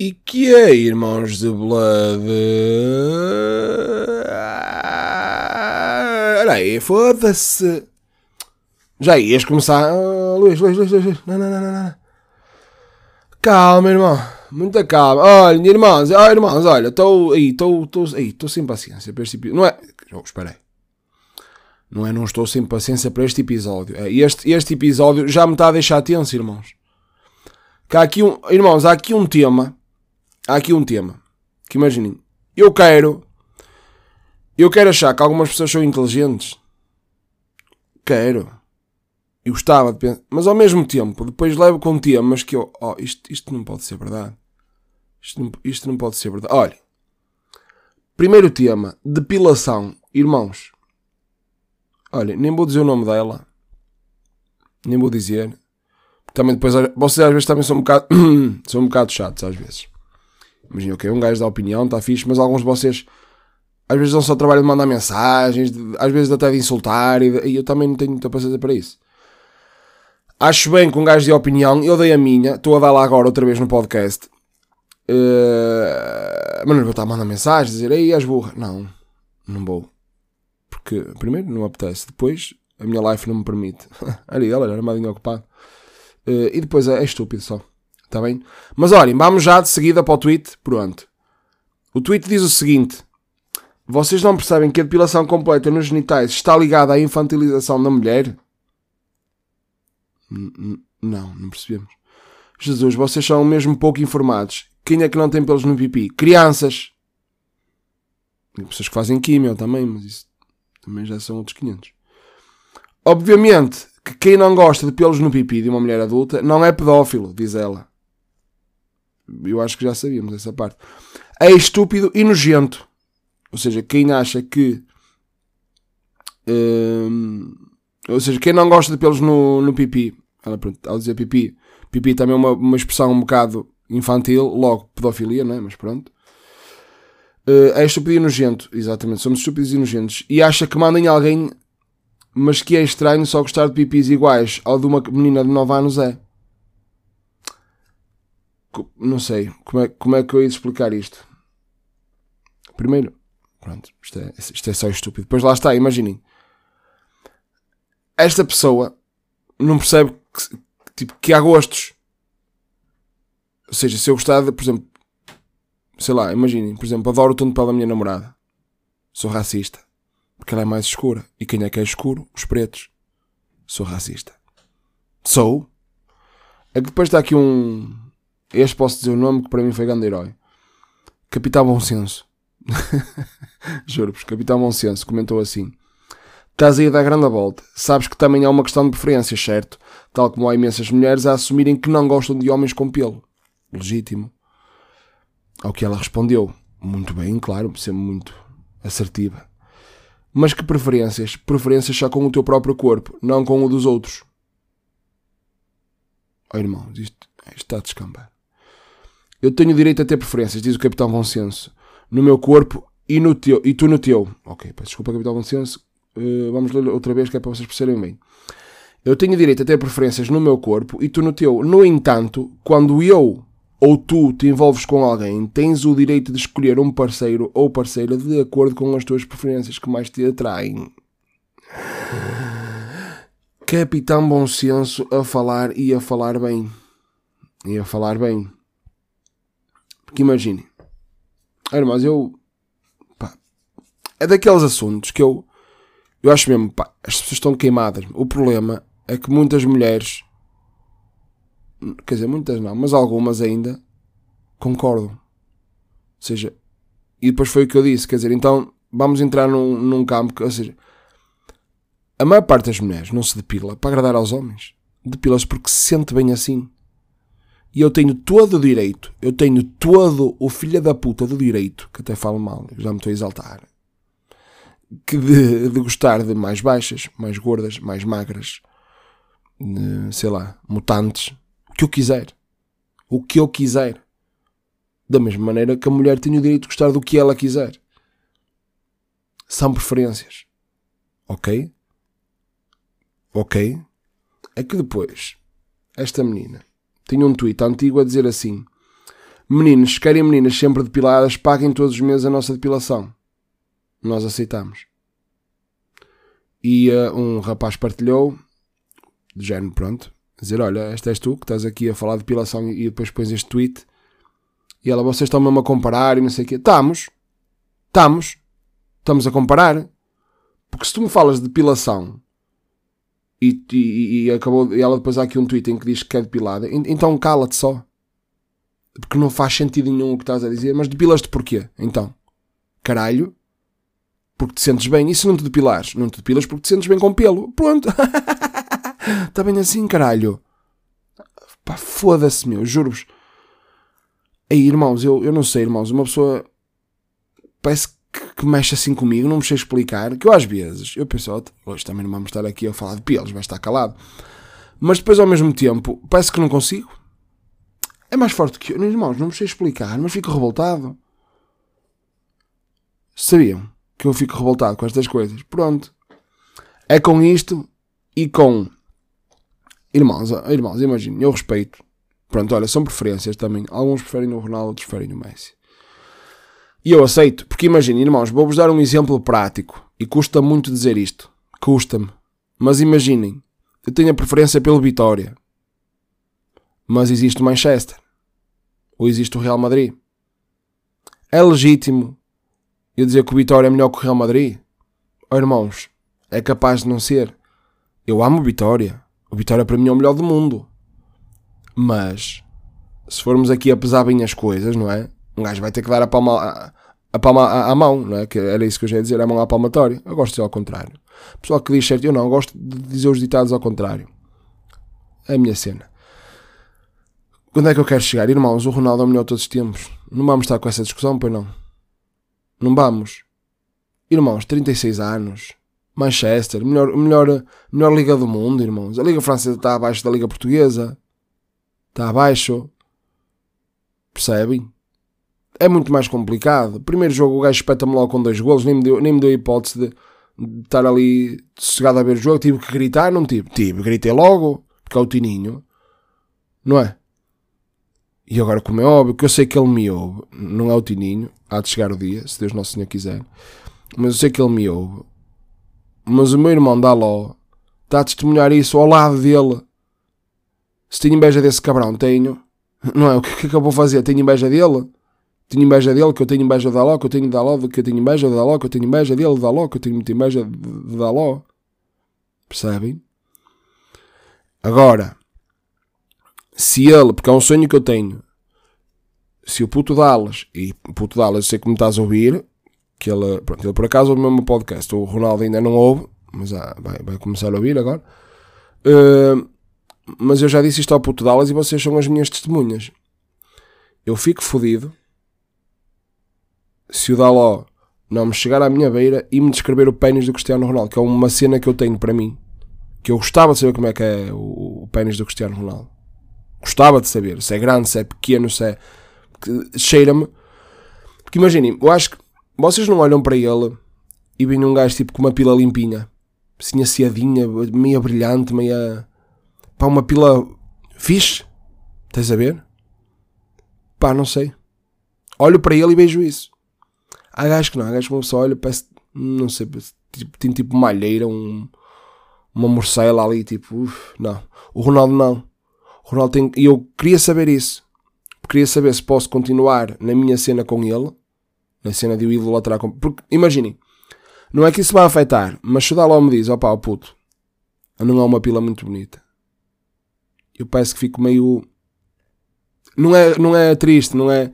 aí, irmãos de Blood? Olha aí, foda-se. Já ias começar. Oh, Luís, Luís, Luís, Luís. Não, não, não, não. Calma, irmão. Muita calma. Olha, irmãos, oh, irmãos, olha, estou aí, estou estou sem paciência para este episódio. Não é. Oh, aí. Não é, não estou sem paciência para este episódio. É, este, este episódio já me está a deixar tenso, irmãos. Que há aqui um, irmãos, há aqui um tema. Há aqui um tema. Que imaginem. Eu quero. Eu quero achar que algumas pessoas são inteligentes. Quero. Eu gostava de pensar. Mas ao mesmo tempo, depois levo com temas que eu. Oh, isto, isto não pode ser verdade. Isto não, isto não pode ser verdade. Olha. Primeiro tema: depilação. Irmãos. Olha, nem vou dizer o nome dela. Nem vou dizer. Também depois. Vocês às vezes também são um bocado. são um bocado chatos às vezes. Imagina, ok, um gajo dá opinião, está fixe, mas alguns de vocês às vezes dão só trabalho de mandar mensagens, às vezes até de insultar, e, eu também não tenho muita paciência para isso. Acho bem que um gajo de opinião, eu dei a minha, estou a dar lá agora outra vez no podcast. Uh, mas não vou estar a mandar mensagens, dizer, ei, és burra. Não, não vou. Porque, primeiro, não apetece. Depois, a minha life não me permite. Ali, ela era armadinho ocupado. Uh, e depois é, é estúpido só. Está bem? Mas olhem, vamos já de seguida para o tweet. Pronto. O tweet diz o seguinte: Vocês não percebem que a depilação completa nos genitais está ligada à infantilização da mulher? Não, não percebemos. Jesus, vocês são mesmo pouco informados. Quem é que não tem pelos no pipi? Crianças. E pessoas que fazem químio também, mas isso também já são outros 500. Obviamente que quem não gosta de pelos no pipi de uma mulher adulta não é pedófilo, diz ela. Eu acho que já sabíamos essa parte. É estúpido e nojento. Ou seja, quem acha que. Hum, ou seja, quem não gosta de pelos no, no pipi, ela, pronto, ao dizer pipi, pipi também é uma, uma expressão um bocado infantil, logo pedofilia, não é? Mas pronto. Uh, é estúpido e nojento, exatamente. Somos estúpidos e nojentos. E acha que mandem alguém, mas que é estranho só gostar de pipis iguais ao de uma menina de 9 anos é. Não sei. Como é, como é que eu ia explicar isto? Primeiro, pronto, isto é, isto é só estúpido. Depois lá está, imaginem esta pessoa não percebe que, tipo, que há gostos. Ou seja, se eu gostar de, por exemplo, sei lá, imaginem, por exemplo, adoro o tom de pele da minha namorada. Sou racista. Porque ela é mais escura. E quem é que é escuro? Os pretos. Sou racista. Sou. É que depois está aqui um. Este posso dizer o nome que para mim foi grande herói. Capitão Bom Senso. Juro-vos, Capitão Bom Senso comentou assim. Estás aí a dar grande volta. Sabes que também há uma questão de preferências, certo? Tal como há imensas mulheres a assumirem que não gostam de homens com pelo. Legítimo. Ao que ela respondeu. Muito bem, claro, sempre muito assertiva. Mas que preferências? Preferências só com o teu próprio corpo, não com o dos outros. Oh irmão, isto, isto está a descambar. Eu tenho direito a ter preferências, diz o Capitão Bom Senso, no meu corpo e, no teu, e tu no teu. Ok, desculpa, Capitão Bom Uh, vamos ler outra vez que é para vocês perceberem bem. Eu tenho direito a ter preferências no meu corpo e tu no teu. No entanto, quando eu ou tu te envolves com alguém, tens o direito de escolher um parceiro ou parceira de acordo com as tuas preferências que mais te atraem. Capitão Bom Senso a falar e a falar bem. E a falar bem. Porque imagine. Irmãos, eu. Pá, é daqueles assuntos que eu eu acho mesmo, pá, as pessoas estão queimadas. O problema é que muitas mulheres, quer dizer, muitas não, mas algumas ainda, concordam. Ou seja, e depois foi o que eu disse, quer dizer, então vamos entrar num, num campo que, ou seja, a maior parte das mulheres não se depila para agradar aos homens. Depila-se porque se sente bem assim. E eu tenho todo o direito, eu tenho todo o filho da puta do direito, que até falo mal, já me estou a exaltar, que de, de, gostar de mais baixas, mais gordas, mais magras, de, sei lá, mutantes, o que eu quiser. O que eu quiser. Da mesma maneira que a mulher tem o direito de gostar do que ela quiser. São preferências. Ok? Ok? É que depois, esta menina tinha um tweet antigo a dizer assim: Meninos, querem meninas sempre depiladas, paguem todos os meses a nossa depilação. Nós aceitamos. E uh, um rapaz partilhou, de género, pronto, dizer: Olha, esta és tu que estás aqui a falar de depilação e depois pões este tweet. E ela, vocês estão mesmo a comparar e não sei o quê. Estamos. Estamos. Estamos a comparar. Porque se tu me falas de depilação e, e, e acabou, e ela depois há aqui um tweet em que diz que é depilada, então cala-te só. Porque não faz sentido nenhum o que estás a dizer. Mas depilas-te porquê? Então, caralho, porque te sentes bem. E se não te depilares? Não te depilas porque te sentes bem com pelo. Pronto. Está bem assim, caralho. Pá, foda-se, meu, juro-vos. Aí, irmãos, eu, eu não sei, irmãos. Uma pessoa parece que, mexe assim comigo, não me sei explicar. Que eu, às vezes, eu penso, oh, hoje também não vamos estar aqui a falar de pelos, vai estar calado. Mas depois, ao mesmo tempo, parece que não consigo é mais forte que eu. Irmãos, não me sei explicar, mas fico revoltado. Sabiam que eu fico revoltado com estas coisas? Pronto. É com isto e com. Irmãos, irmãos, imaginem, eu respeito. Pronto, olha, são preferências também. Alguns preferem o Ronaldo, outros preferem o Messi. E eu aceito, porque imaginem, irmãos, vou-vos dar um exemplo prático. E custa muito dizer isto. Custa-me. Mas imaginem, eu tenho a preferência pelo Vitória. Mas existe o Manchester ou existe o Real Madrid? É legítimo eu dizer que o Vitória é melhor que o Real Madrid? Oh, irmãos, é capaz de não ser. Eu amo o Vitória. O Vitória para mim é o melhor do mundo. Mas, se formos aqui a pesar bem as coisas, não é? Um gajo vai ter que dar a palma, a, a palma à, à, mão, não é? Que era isso que eu já ia dizer, a mão à palmatória. Eu gosto de dizer ao contrário. Pessoal que diz certo, eu não, eu gosto de dizer os ditados ao contrário. É a minha cena. Quando é que eu quero chegar? Irmãos, o Ronaldo é o melhor de todos os tempos. Não vamos estar com essa discussão, pois não? Não vamos. Irmãos, 36 anos. Manchester, melhor, melhor, melhor liga do mundo, irmãos. A liga francesa está abaixo da liga portuguesa. Está abaixo. Percebem? É muito mais complicado. Primeiro jogo o gajo espeta-me logo com dois golos, nem me deu, nem me deu hipótese de, de estar ali sossegado a ver o jogo. Tive que gritar, não tive. Tive, gritei logo, porque é o Tininho. Não é? E agora, como é óbvio, que eu sei que ele me ouve, não é o Tininho, há de chegar o dia, se Deus Nosso Senhor quiser, mas eu sei que ele me ouve. Mas o meu irmão Daló está a testemunhar isso ao lado dele. Se tenho inveja desse cabrão, tenho. Não é? O que, que, que eu vou fazer? Tenho inveja dele? Tenho inveja dele, que eu tenho inveja de Daló, que eu tenho Daló, que eu tenho inveja de Daló, que eu tenho inveja dele, de Daló, que eu tenho muita inveja de Daló. Percebem? Agora, se ele, porque é um sonho que eu tenho, se o puto Dallas, e puto Dallas, eu sei que me estás a ouvir, que ele, pronto, ele por acaso ouve o mesmo podcast, o Ronaldo ainda não ouve, mas ah, vai, vai começar a ouvir agora. Uh, mas eu já disse isto ao puto Dallas e vocês são as minhas testemunhas. Eu fico fodido se o Daló não me chegar à minha beira e me descrever o pênis do Cristiano Ronaldo, que é uma cena que eu tenho para mim. Que eu gostava de saber como é que é o, o pênis do Cristiano Ronaldo. Gostava de saber se é grande, se é pequeno, se é. Cheira-me. Porque imaginem, eu acho que vocês não olham para ele e vêm um gajo tipo com uma pila limpinha, assim aciadinha, meia brilhante, meia. pá, uma pila fixe. Estás a ver? Pá, não sei. Olho para ele e vejo isso. Há gajos que não, há gajos que uma pessoa olha, parece. não sei, tipo, tem tipo malheira, um, uma morcela ali, tipo, uf, não. O Ronaldo não. Ronaldo tem. E eu queria saber isso. Queria saber se posso continuar na minha cena com ele, na cena de o idolatrar. Com... Porque, imaginem, não é que isso vai afetar, mas se o Daló me diz, opá, o puto, não é uma pila muito bonita. Eu parece que fico meio. Não é, não é triste, não é.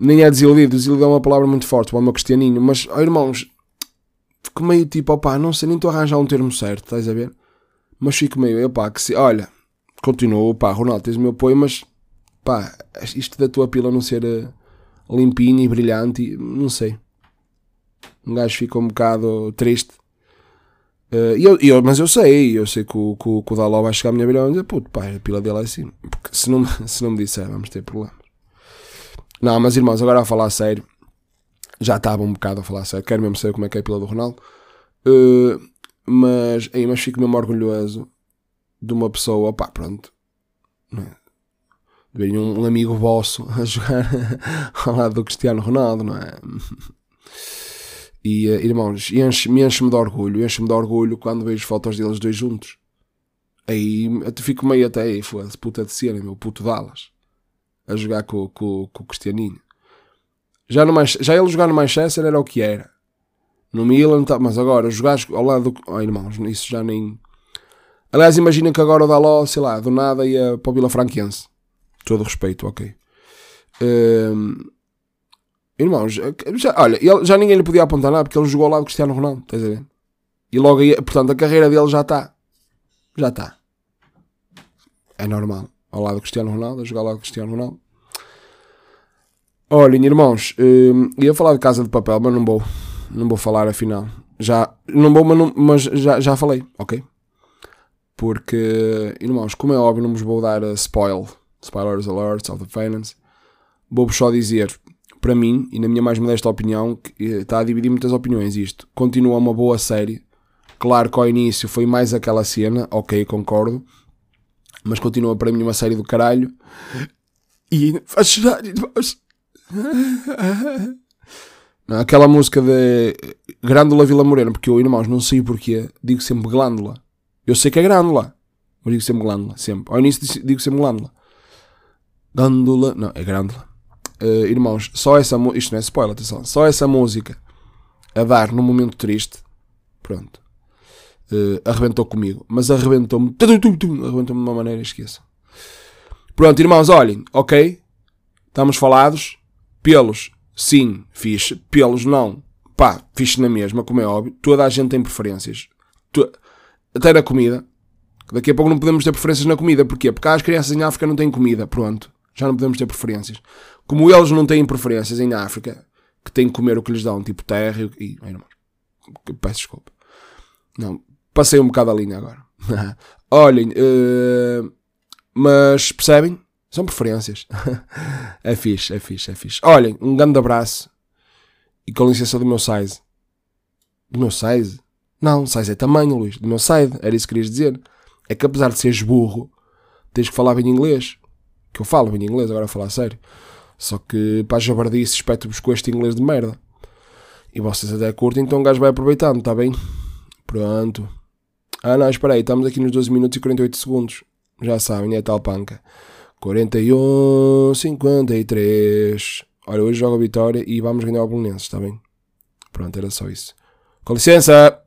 Nem é desiludido. Desiludido é uma palavra muito forte para o meu cristianinho, mas, oh, irmãos, fico meio tipo, opá, não sei, nem estou a arranjar um termo certo, estás a ver? Mas fico meio, opá, que se. Olha continuo, pá, Ronaldo, tens o meu apoio, mas pá, isto da tua pila não ser uh, limpinha e brilhante, não sei. Um gajo fica um bocado triste. Uh, eu, eu, mas eu sei, eu sei que o, que, que o Daló vai chegar à minha beira e dizer, puto, pá, a pila dele é assim. Porque se não, se não me disser, vamos ter problemas. Não, mas irmãos, agora a falar sério, já estava um bocado a falar sério, quero mesmo saber como é que é a pila do Ronaldo. Uh, mas, aí, mas fico mesmo orgulhoso de uma pessoa, pá, pronto. É? de um, um amigo vosso a jogar ao lado do Cristiano Ronaldo, não é? E, uh, irmãos, enche-me enche de orgulho, enche-me de orgulho quando vejo fotos deles dois juntos. Aí eu fico meio até aí, foda-se, puta de cena, meu puto Dallas, a jogar com, com, com o Cristianinho. Já, no, já ele jogar no Manchester era o que era. No Milan, tá, mas agora jogar ao lado do. Oh, irmãos, isso já nem. Aliás, imaginem que agora o Daló, sei lá, do nada ia para o Vila Franquense. Todo respeito, ok. Um, irmãos, já, olha, ele, já ninguém lhe podia apontar nada porque ele jogou ao lado do Cristiano Ronaldo, estás a ver? E logo aí, portanto, a carreira dele já está. Já está. É normal. Ao lado do Cristiano Ronaldo, a jogar ao lado do Cristiano Ronaldo. Olhem, irmãos, um, ia falar de Casa de Papel, mas não vou. Não vou falar afinal. Já, não vou, mas, não, mas já, já falei, ok? Porque, irmãos, como é óbvio, não vos vou dar a spoil, spoilers alerts of the finance. Vou-vos só dizer, para mim, e na minha mais modesta opinião, que eh, está a dividir muitas opiniões isto. Continua uma boa série. Claro que ao início foi mais aquela cena, ok, concordo. Mas continua para mim uma série do caralho. E faz chorar, irmãos. Aquela música de Grândola Vila Morena, porque eu, irmãos, não sei porquê, digo sempre glândula. Eu sei que é grândola, mas digo sempre glândula, sempre. Ao início digo sempre glândula. Glândula, não, é grândola. Uh, irmãos, só essa isto não é spoiler, atenção, só essa música a dar num momento triste, pronto, uh, arrebentou comigo, mas arrebentou-me, arrebentou-me de uma maneira, esqueça. Pronto, irmãos, olhem, ok, estamos falados, pelos, sim, fixe, pelos, não, pá, fixe na mesma, como é óbvio, toda a gente tem preferências, tu, até na comida, daqui a pouco não podemos ter preferências na comida, porquê? Porque as crianças em África não têm comida, pronto, já não podemos ter preferências. Como eles não têm preferências em África, que têm que comer o que lhes dão, tipo terra e. Ai, não, peço desculpa. Não, passei um bocado a linha agora. Olhem, uh, mas percebem? São preferências. é fixe, é fixe, é fixe. Olhem, um grande abraço e com licença do meu size. Do meu size? Não, size é tamanho, Luís. Do meu side, era isso que querias dizer. É que apesar de seres burro, tens que falar bem inglês. Que eu falo bem inglês, agora a falar sério. Só que para a jabardice espeto-vos com este inglês de merda. E vocês até curtem, então o gajo vai aproveitando, está bem? Pronto. Ah não, espera aí, estamos aqui nos 12 minutos e 48 segundos. Já sabem, é tal panca. 41, 53. Olha, hoje jogo a vitória e vamos ganhar o Bolonenses, está bem? Pronto, era só isso. Com licença!